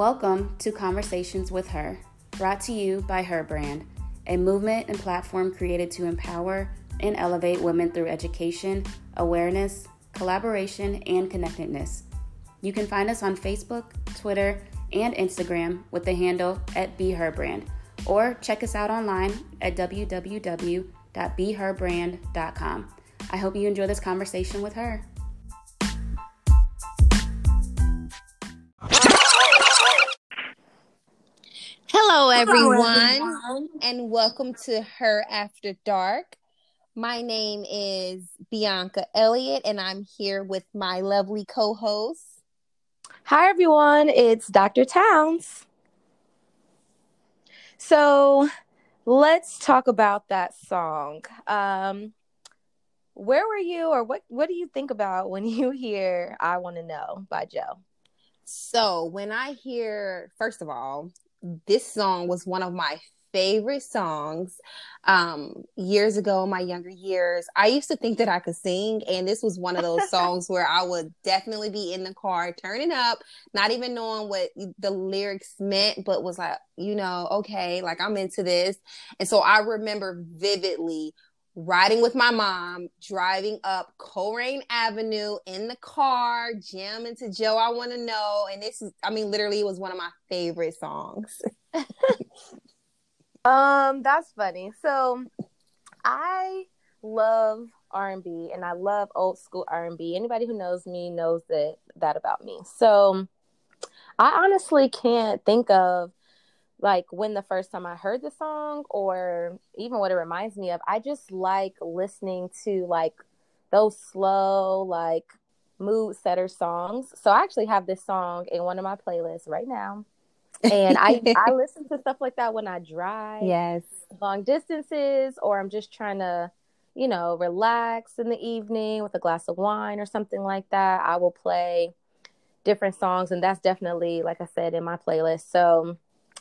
Welcome to Conversations with Her, brought to you by Her Brand, a movement and platform created to empower and elevate women through education, awareness, collaboration, and connectedness. You can find us on Facebook, Twitter, and Instagram with the handle at Be Her Brand, or check us out online at www.beherbrand.com. I hope you enjoy this conversation with her. Everyone, and welcome to Her After Dark. My name is Bianca Elliott, and I'm here with my lovely co host. Hi, everyone. It's Dr. Towns. So let's talk about that song. Um, where were you, or what, what do you think about when you hear I Want to Know by Joe? So, when I hear, first of all, this song was one of my favorite songs um years ago my younger years. I used to think that i could sing and this was one of those songs where i would definitely be in the car turning up not even knowing what the lyrics meant but was like you know okay like i'm into this. And so i remember vividly riding with my mom, driving up Colerain Avenue in the car, jamming to Joe I Want to Know. And this is, I mean, literally, it was one of my favorite songs. um, that's funny. So I love R&B and I love old school R&B. Anybody who knows me knows that that about me. So I honestly can't think of like when the first time I heard the song or even what it reminds me of, I just like listening to like those slow, like mood setter songs. So I actually have this song in one of my playlists right now. And I I listen to stuff like that when I drive. Yes. Long distances or I'm just trying to, you know, relax in the evening with a glass of wine or something like that. I will play different songs and that's definitely like I said in my playlist. So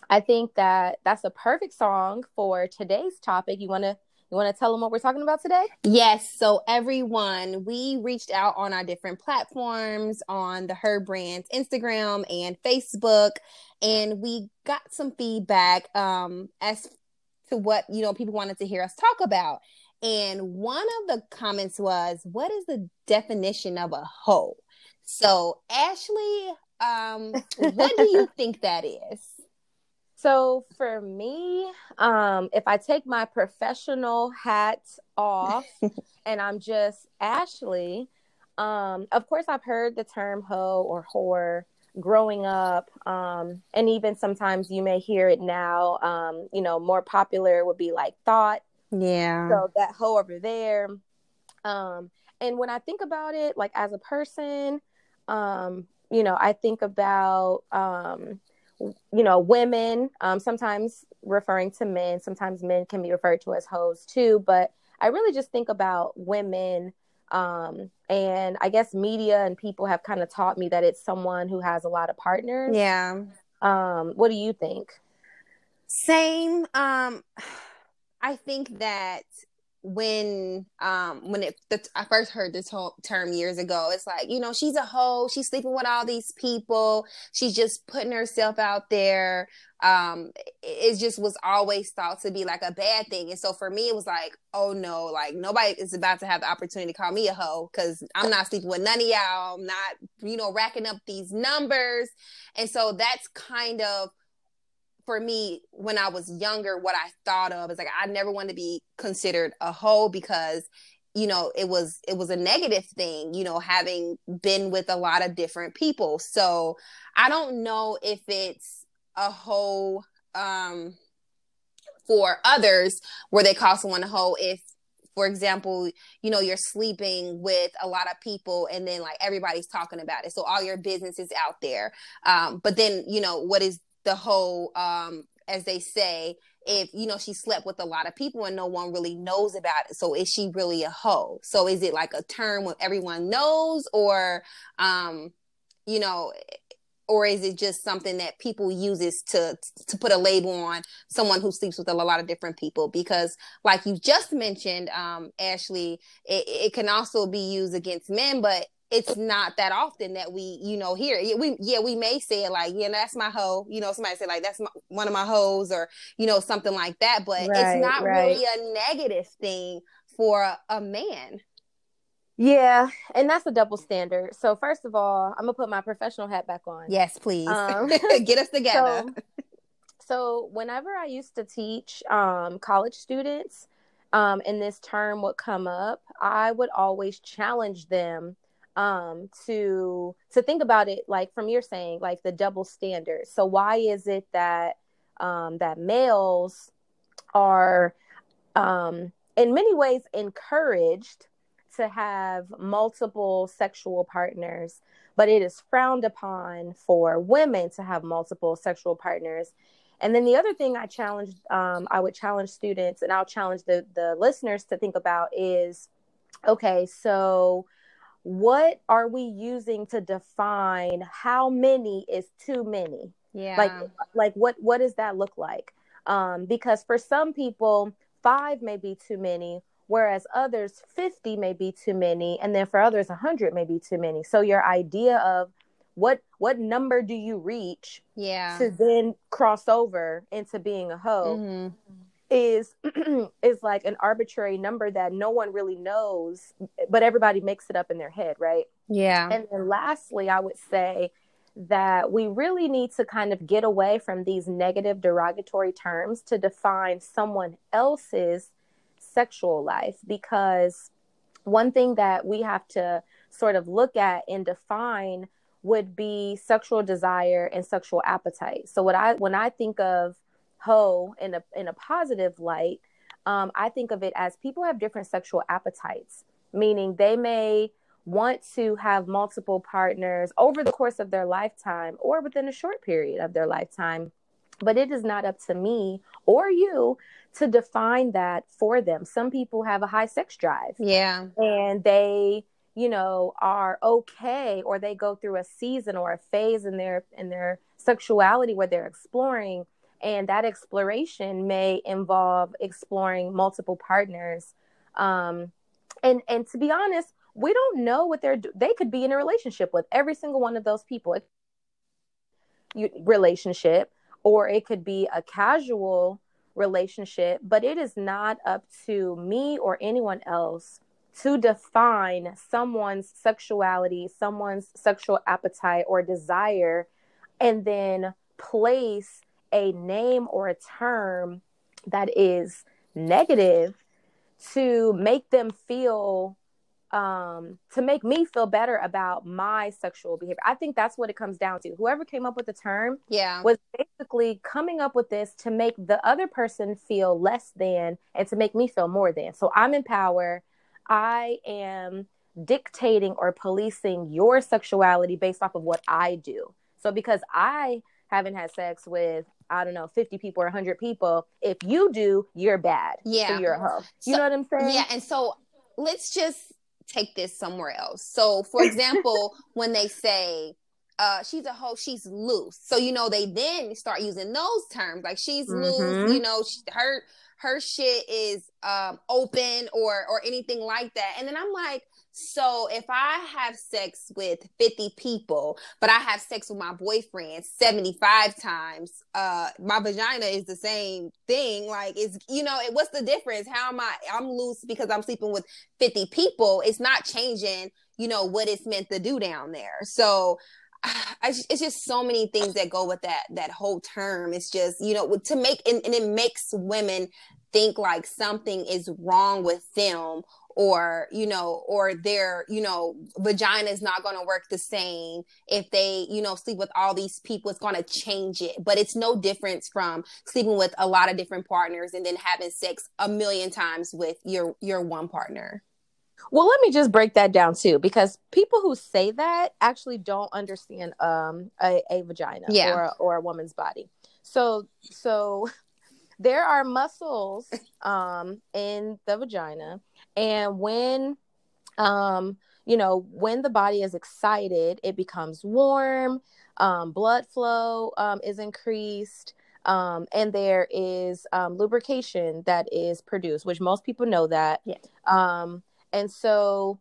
I think that that's a perfect song for today's topic. You want to you want to tell them what we're talking about today? Yes. So everyone, we reached out on our different platforms on the Her Brands Instagram and Facebook, and we got some feedback um, as to what you know people wanted to hear us talk about. And one of the comments was, "What is the definition of a hoe?" So Ashley, um, what do you think that is? So for me, um, if I take my professional hat off and I'm just Ashley, um, of course I've heard the term hoe or whore growing up, um, and even sometimes you may hear it now. Um, you know, more popular would be like thought. Yeah. So that hoe over there. Um, and when I think about it, like as a person, um, you know, I think about um you know, women, um, sometimes referring to men, sometimes men can be referred to as hoes too. But I really just think about women. Um, and I guess media and people have kind of taught me that it's someone who has a lot of partners. Yeah. Um, what do you think? Same. Um, I think that when um when it the, I first heard this whole term years ago, it's like you know she's a hoe. She's sleeping with all these people. She's just putting herself out there. Um, it just was always thought to be like a bad thing, and so for me, it was like, oh no, like nobody is about to have the opportunity to call me a hoe because I'm not sleeping with none of y'all. I'm not you know racking up these numbers, and so that's kind of for me when I was younger, what I thought of is like I never wanted to be considered a hoe because you know it was it was a negative thing you know having been with a lot of different people so i don't know if it's a hoe um for others where they call someone a hoe if for example, you know, you're sleeping with a lot of people and then like everybody's talking about it. So all your business is out there. Um, but then, you know, what is the whole um as they say if you know she slept with a lot of people and no one really knows about it. So is she really a hoe? So is it like a term when everyone knows or um you know or is it just something that people uses to to put a label on someone who sleeps with a lot of different people because like you just mentioned um ashley it, it can also be used against men but it's not that often that we, you know, hear it. We, yeah, we may say it like, yeah, that's my hoe. You know, somebody say like, that's my, one of my hoes or, you know, something like that. But right, it's not right. really a negative thing for a, man. Yeah. And that's a double standard. So first of all, I'm gonna put my professional hat back on. Yes, please. Um, Get us together. So, so, whenever I used to teach um, college students, um, and this term would come up, I would always challenge them um to to think about it like from your saying like the double standard so why is it that um that males are um in many ways encouraged to have multiple sexual partners but it is frowned upon for women to have multiple sexual partners. And then the other thing i challenge um, i would challenge students and i'll challenge the the listeners to think about is okay so what are we using to define how many is too many? Yeah. Like like what what does that look like? Um because for some people five may be too many whereas others 50 may be too many and then for others 100 may be too many. So your idea of what what number do you reach yeah. to then cross over into being a hoe mm-hmm. is is like an arbitrary number that no one really knows but everybody makes it up in their head right? Yeah. And then lastly i would say that we really need to kind of get away from these negative derogatory terms to define someone else's sexual life because one thing that we have to sort of look at and define would be sexual desire and sexual appetite so what i when i think of hoe in a in a positive light, um, I think of it as people have different sexual appetites, meaning they may want to have multiple partners over the course of their lifetime or within a short period of their lifetime. But it is not up to me or you to define that for them. Some people have a high sex drive. Yeah. And they, you know, are okay or they go through a season or a phase in their in their sexuality where they're exploring and that exploration may involve exploring multiple partners um, and and to be honest we don't know what they're they could be in a relationship with every single one of those people you, relationship or it could be a casual relationship but it is not up to me or anyone else to define someone's sexuality someone's sexual appetite or desire and then place a name or a term that is negative to make them feel um to make me feel better about my sexual behavior. I think that's what it comes down to. Whoever came up with the term yeah was basically coming up with this to make the other person feel less than and to make me feel more than. So I'm in power. I am dictating or policing your sexuality based off of what I do. So because I haven't had sex with I don't know, 50 people or 100 people. If you do, you're bad. Yeah. So you're a hoe. You so, know what I'm saying? Yeah. And so let's just take this somewhere else. So, for example, when they say, uh, she's a hoe, she's loose. So, you know, they then start using those terms like she's mm-hmm. loose, you know, she, her her shit is um open or or anything like that. And then I'm like, so if I have sex with 50 people, but I have sex with my boyfriend 75 times, uh my vagina is the same thing. Like it's you know, it, what's the difference? How am I I'm loose because I'm sleeping with 50 people. It's not changing, you know, what it's meant to do down there. So I, it's just so many things that go with that that whole term. It's just you know to make and, and it makes women think like something is wrong with them or you know or their you know vagina is not going to work the same if they you know sleep with all these people it's going to change it. But it's no difference from sleeping with a lot of different partners and then having sex a million times with your your one partner. Well let me just break that down too because people who say that actually don't understand um a, a vagina yeah. or or a woman's body. So so there are muscles um in the vagina and when um you know, when the body is excited, it becomes warm, um, blood flow um, is increased, um, and there is um, lubrication that is produced, which most people know that. Yeah. Um, and so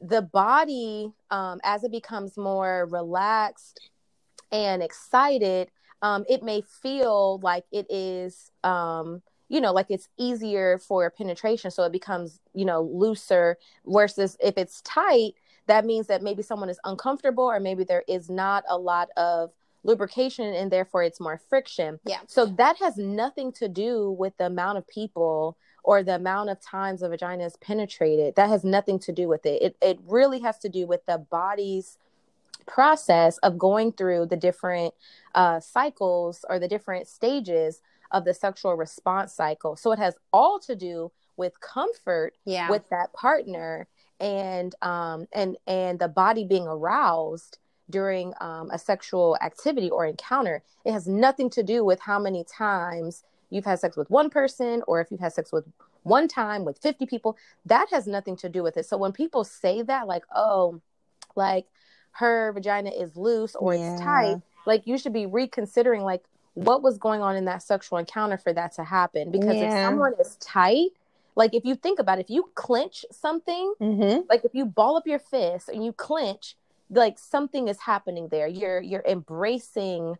the body, um, as it becomes more relaxed and excited, um, it may feel like it is, um, you know, like it's easier for penetration. So it becomes, you know, looser versus if it's tight, that means that maybe someone is uncomfortable or maybe there is not a lot of lubrication and therefore it's more friction. Yeah. So that has nothing to do with the amount of people or the amount of times a vagina is penetrated. That has nothing to do with it. It it really has to do with the body's process of going through the different uh, cycles or the different stages of the sexual response cycle. So it has all to do with comfort Yeah. with that partner and um and and the body being aroused during um, a sexual activity or encounter it has nothing to do with how many times you've had sex with one person or if you've had sex with one time with 50 people that has nothing to do with it so when people say that like oh like her vagina is loose or Yeah. it's tight like you should be reconsidering like what was going on in that sexual encounter for that to happen? Because if someone is tight like if you think about it if you clench something mm-hmm. like if you ball up your fist and you clench like something is happening there. You're you're embracing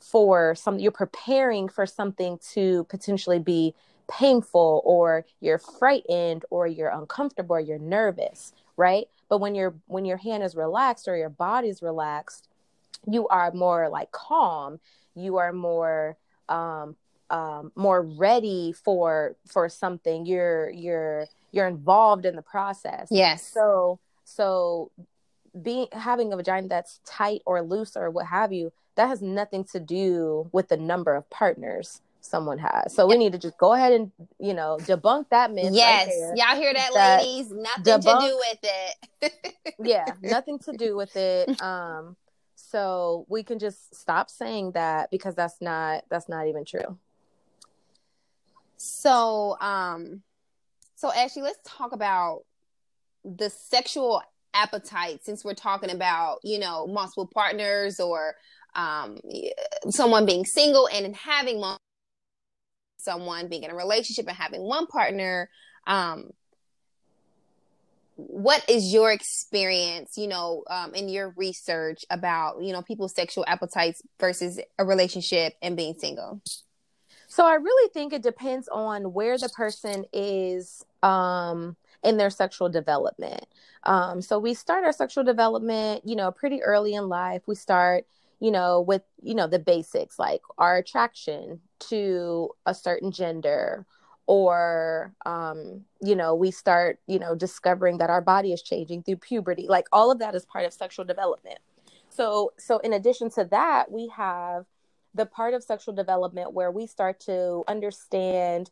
for some you're preparing for something to potentially be painful or you're frightened or you're uncomfortable or you're nervous right? But when your when your hand is relaxed or your body's relaxed you are more like calm you are more um um more ready for for something you're you're you're involved in the process Yes. so so being having a vagina that's tight or loose or what have you, that has nothing to do with the number of partners someone has. So we need to just go ahead and you know debunk that myth. yes. there. Y'all hear that, That ladies? Nothing debunk- to do with it. yeah, nothing to do with it. Um, so we can just stop saying that because that's not that's not even true. So, um, so actually, let's talk about the sexual appetite since we're talking about you know multiple partners or um someone being single and having one someone being in a relationship and having one partner um what is your experience you know um, in your research about you know people's sexual appetites versus a relationship and being single So I really think it depends on where the person is um, in their sexual development. Um, so we start our sexual development, you know, pretty early in life. We start, you know, with you know the basics like our attraction to a certain gender, or um, you know, we start, you know, discovering that our body is changing through puberty. Like all of that is part of sexual development. So so in addition to that, we have the part of sexual development where we start to understand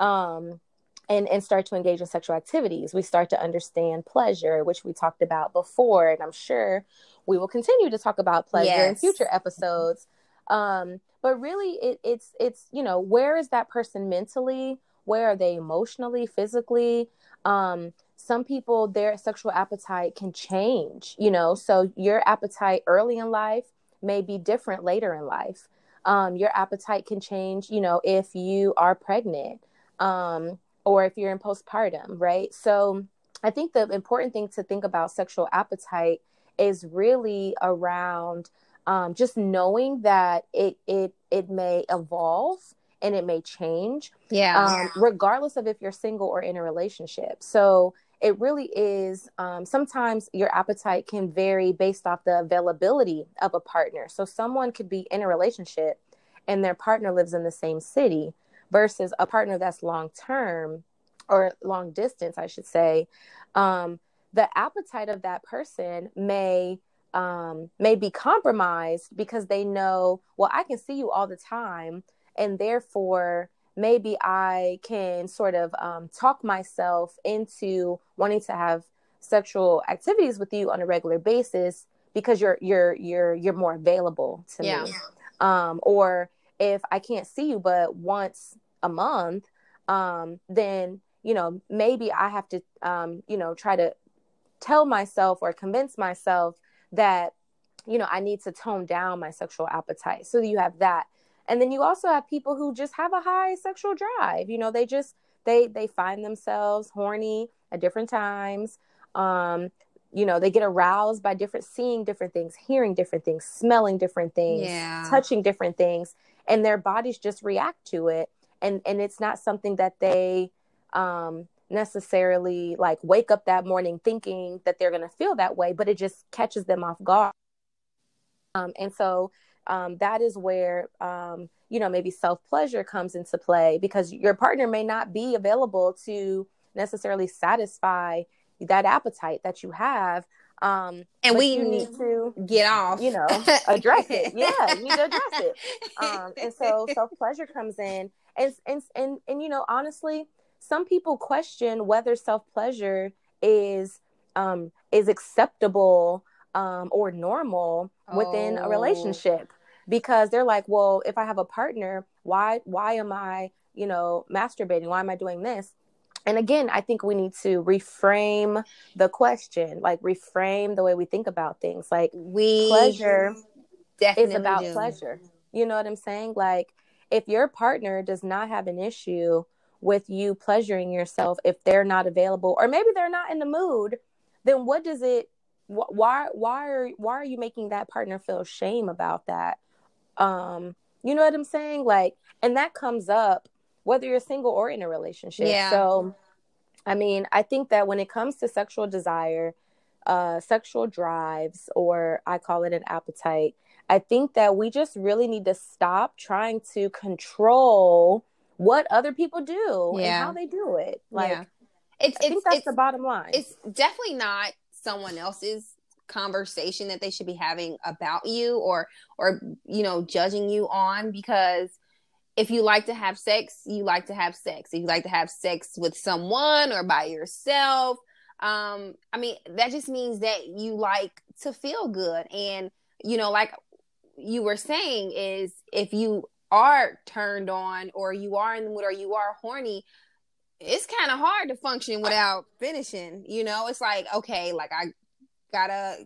um, and and start to engage in sexual activities. We start to understand pleasure, which we talked about before, and I'm sure we will continue to talk about pleasure in future episodes. Um, but really, it, it's it's you know where is that person mentally? Where are they emotionally, physically? Um, some people their sexual appetite can change. You know, so your appetite early in life may be different later in life. Um, your appetite can change, you know, if you are pregnant um, or if you're in postpartum, right? So I think the important thing to think about sexual appetite is really around um, just knowing that it it it may evolve and it may change yeah um, regardless of if you're single or in a relationship. So it really is. Um, sometimes your appetite can vary based off the availability of a partner. So someone could be in a relationship and their partner lives in the same city versus a partner that's long term or long distance, I should say. Um, the appetite of that person may um, may be compromised because they know, well, I can see you all the time, and therefore maybe I can sort of um, talk myself into wanting to have sexual activities with you on a regular basis because you're you're you're you're more available to Yeah. me. Um, or if I can't see you but once a month, um, then you know maybe I have to um, you know try to tell myself or convince myself that you know i need to tone down my sexual appetite so you have that and then you also have people who just have a high sexual drive you know they just they they find themselves horny at different times. Um you know they get aroused by different seeing different things hearing different things smelling different things Yeah. touching different things and their bodies just react to it. And and it's not something that they um necessarily like wake up that morning thinking that they're going to feel that way but it just catches them off guard. Um and so um that is where um you know maybe self pleasure comes into play because your partner may not be available to necessarily satisfy that appetite that you have um And we you need to get off. you know, address it. Yeah, you need to address it. um, and so self pleasure comes in, and and and and you know, honestly, some people question whether self pleasure is um is acceptable um or normal within a Oh. relationship because they're like, well, if I have a partner, why why am I you know masturbating? Why am I doing this? And again, I think we need to reframe the question, like reframe the way we think about things. Like we pleasure definitely is about do. pleasure. You know what I'm saying? Like if your partner does not have an issue with you pleasuring yourself if they're not available or maybe they're not in the mood, then what does it why why are why are you making that partner feel shame about that? Um you know what I'm saying? Like and that comes up whether you're single or in a relationship. Yeah. So I mean, I think that when it comes to sexual desire, uh, sexual drives, or I call it an appetite, I think that we just really need to stop trying to control what other people do and how they do it. Like, yeah. It's I think that's it's, the bottom line. it's definitely not someone else's conversation that they should be having about you or or you know judging you on because if you like to have sex you like to have sex. If you like to have sex with someone or by yourself um i mean that just means that you like to feel good. And you know like you were saying is if you are turned on or you are in the mood or you are horny it's kind of hard to function without finishing you know? It's like okay like i gotta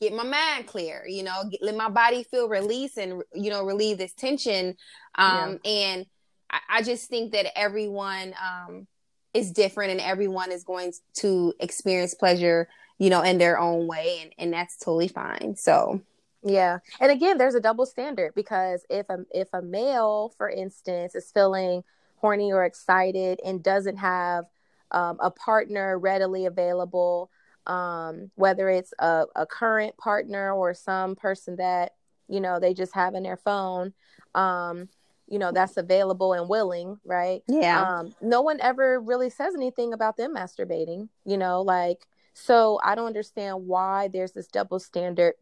get my mind clear you know? Get, let my body feel release and you know relieve this tension. Um and I, I just think that everyone um is different and everyone is going to experience pleasure you know in their own way and, and that's totally fine. So Yeah. And again, there's a double standard because if a if a male, for instance, is feeling horny or excited and doesn't have um, a partner readily available, um, whether it's a, a current partner or some person that, you know, they just have in their phone, um, you know, that's available and willing, right? yeah um no one ever really says anything about them masturbating you know like so i don't understand why there's this double standard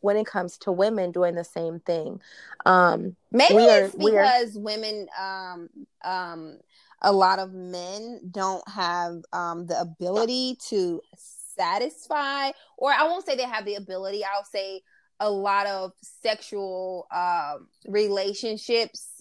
when it comes to women doing the same thing um Maybe are- it's because women, um, um, a lot of men don't have um, the ability to satisfy, or I won't say they have the ability. I'll say a lot of sexual um, relationships.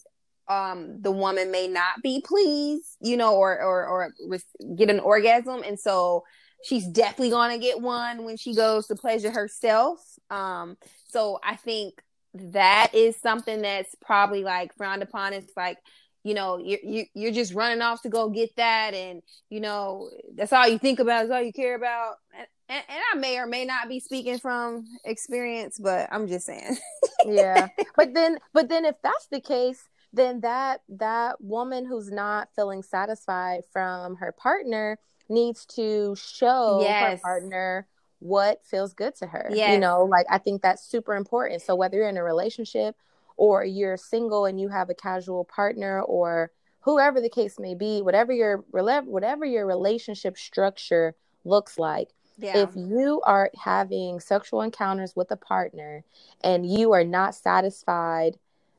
Um, the woman may not be pleased, you know, or or or re- get an orgasm, and so she's definitely gonna get one when she goes to pleasure herself. Um, so I think that is something that's probably like frowned upon. It's like, you know, you're you, you're just running off to go get that, and you know that's all you think about, is all you care about. And, and, and I may or may not be speaking from experience, but I'm just saying. yeah but then but then if that's the case then that that woman who's not feeling satisfied from her partner needs to show Yes. her partner what feels good to her you know like i think that's super important. So whether you're in a relationship or you're single and you have a casual partner or whoever the case may be whatever your whatever your relationship structure looks like Yeah, if you are having sexual encounters with a partner and you are not satisfied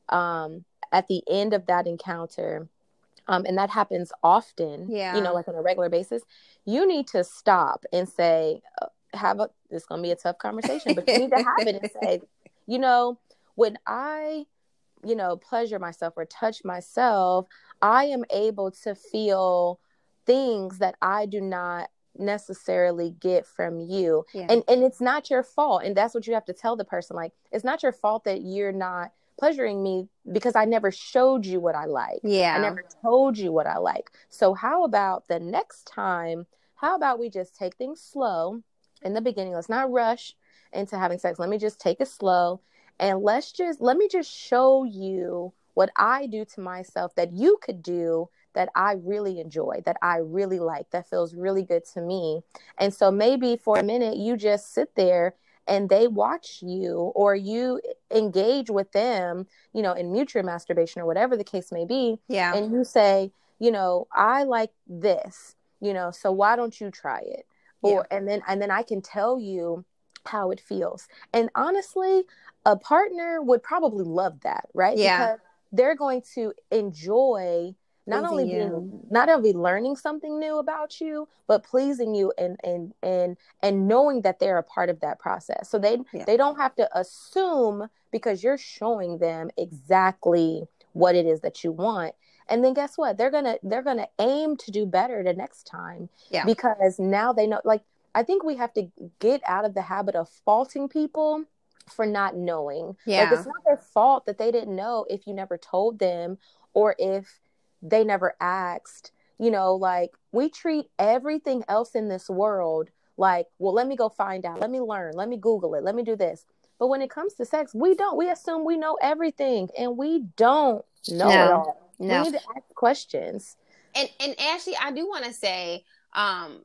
um, at the end of that encounter, um, and that happens often, Yeah. you know, like on a regular basis, you need to stop and say, uh, have a, this is going to be a tough conversation, but you need to have it and say, you know, when I, you know, pleasure myself or touch myself, I am able to feel things that I do not necessarily get from you yeah. and and it's not your fault and that's what you have to tell the person like it's not your fault that you're not pleasuring me because I never showed you what I like. Yeah. I never told you what I like. So how about the next time? How about we just take things slow in the beginning? Let's not rush into having sex. Let me just take it slow and let's just let me just show you what I do to myself that you could do that I really enjoy, that I really like, that feels really good to me. And so maybe for a minute you just sit there and they watch you or you engage with them, you know, in mutual masturbation or whatever the case may be. Yeah. And you say, you know, I like this, you know, so why don't you try it? Or yeah. and then and then I can tell you how it feels. And honestly, a partner would probably love that, right? Yeah. Because they're going to enjoy not pleasing only being you. not only learning something new about you but pleasing you and and and and knowing that they're a part of that process. So they yeah. they don't have to assume because you're showing them exactly what it is that you want. And then guess what? They're gonna they're gonna aim to do better the next time yeah. because now they know like i think we have to get out of the habit of faulting people for not knowing. Yeah like it's not their fault that they didn't know if you never told them or if they never asked. You know, like we treat everything else in this world like, well, let me go find out, let me learn, let me Google it, let me do this. But when it comes to sex, we don't. We assume we know everything, and we don't know no, it all. No. We need to ask questions. And and Ashley, I do want to say, um,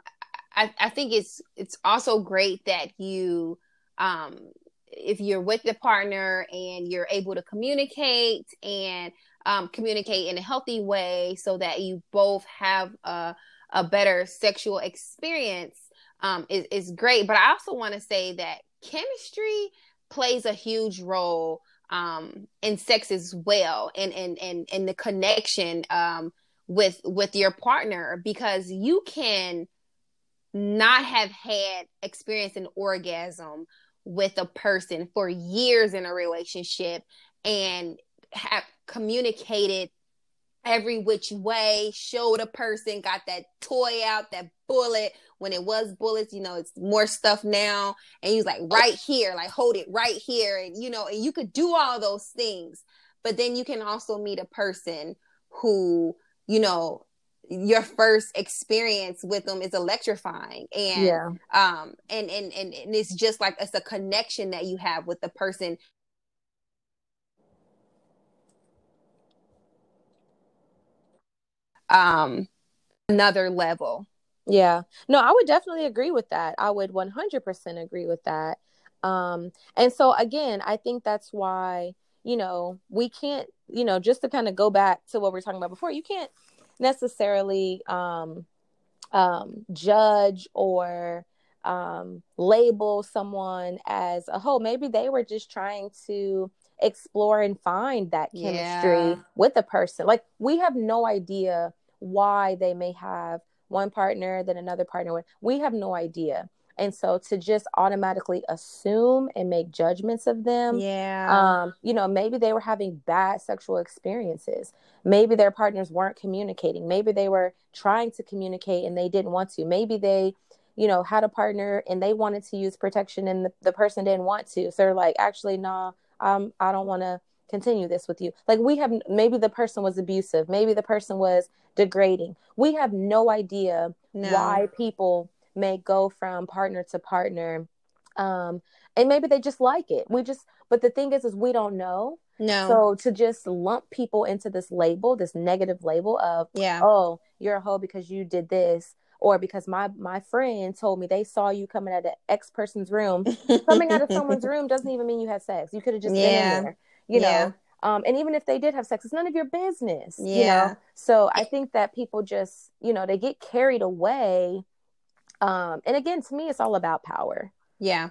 I, I think it's it's also great that you, um, if you're with the partner and you're able to communicate and um, communicate in a healthy way so that you both have a, a better sexual experience um, is, is great. But I also want to say that chemistry plays a huge role um, in sex as well and, and, and, and the connection um, with with your partner because you can not have had experience an orgasm with a person for years in a relationship and have communicated every which way, showed a person, got that toy out, that bullet. When it was bullets, you know, it's more stuff now. And he's like, right here, like hold it right here. And you know, and you could do all those things. But then you can also meet a person who, you know, your first experience with them is electrifying and yeah. um and, and and and it's just like it's a connection that you have with the person um another level. Yeah. No, I would definitely agree with that. I would 100% agree with that. Um and so again, I think that's why, you know, we can't, you know, just to kind of go back to what we are talking about before, you can't necessarily um um judge or um label someone as a whole. Maybe they were just trying to explore and find that chemistry yeah. with a person. Like we have no idea why they may have one partner than another partner we have no idea. And so to just automatically assume and make judgments of them yeah. um you know maybe they were having bad sexual experiences. Maybe their partners weren't communicating. Maybe they were trying to communicate and they didn't want to. Maybe they you know had a partner and they wanted to use protection and the, the person didn't want to. So they're like actually nah um i don't want to continue this with you. Like we have maybe the person was abusive. Maybe the person was degrading. We have no idea no. why people may go from partner to partner. Um and maybe they just like it. We just but the thing is is we don't know. No. So to just lump people into this label this negative label of yeah. oh you're a hoe because you did this or because my my friend told me they saw you coming out of X person's room. coming out of someone's room doesn't even mean you had sex. You could have just yeah. been in there you yeah. know um, and even if they did have sex it's none of your business yeah. you know? So i think that people just you know they get carried away um, and again to me it's all about power. Yeah.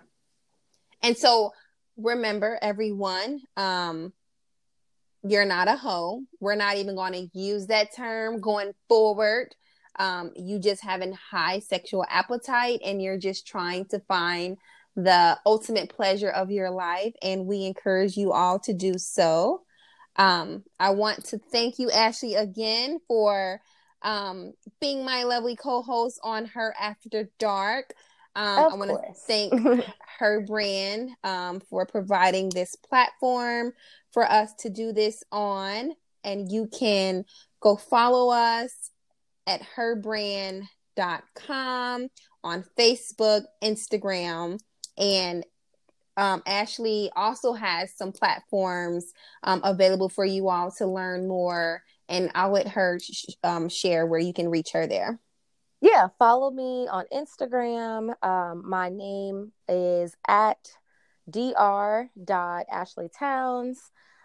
And so remember everyone um, you're not a hoe. We're not even going to use that term going forward. Um, you just have a high sexual appetite and you're just trying to find the ultimate pleasure of your life, and we encourage you all to do so. Um, I want to thank you, Ashley, again for um, being my lovely co-host on her After Dark. Um, I want to thank her brand um, for providing this platform for us to do this on. And you can go follow us at herbrand.com on Facebook, Instagram, and um, Ashley also has some platforms um, available for you all to learn more. And I'll let her sh- um, share where you can reach her there. Yeah, follow me on Instagram. Um, my name is at dr.ashleytowns.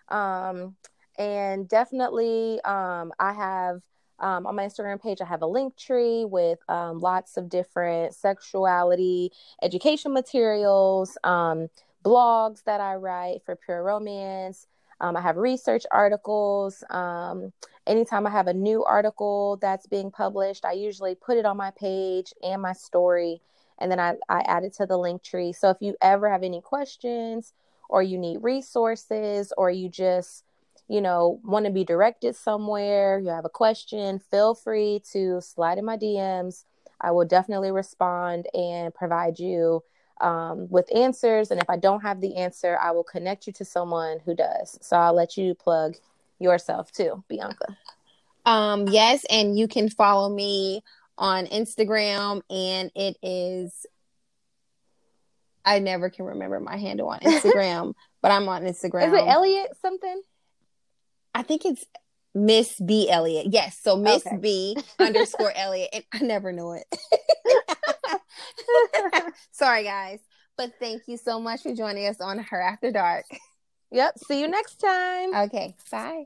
Um, and definitely, um, I have um, on my Instagram page, I have a Linktree with um, lots of different sexuality education materials, um, blogs that I write for Pure Romance. Um, I have research articles. Um, anytime I have a new article that's being published, I usually put it on my page and my story, and then I, I add it to the Linktree. So if you ever have any questions, or you need resources, or you just you know, want to be directed somewhere, you have a question, feel free to slide in my DMs. I will definitely respond and provide you um, with answers. And if I don't have the answer, I will connect you to someone who does. So I'll let you plug yourself too, Bianca. Um, yes, and you can follow me on Instagram, and it is. I never can remember my handle on Instagram, but I'm on Instagram. Is it Elliot something? I think it's Miss B Elliot. Yes, so Miss okay. B underscore Elliot. and I never know it. Sorry, guys, but thank you so much for joining us on Her After Dark. Yep. See you next time. Okay. Bye.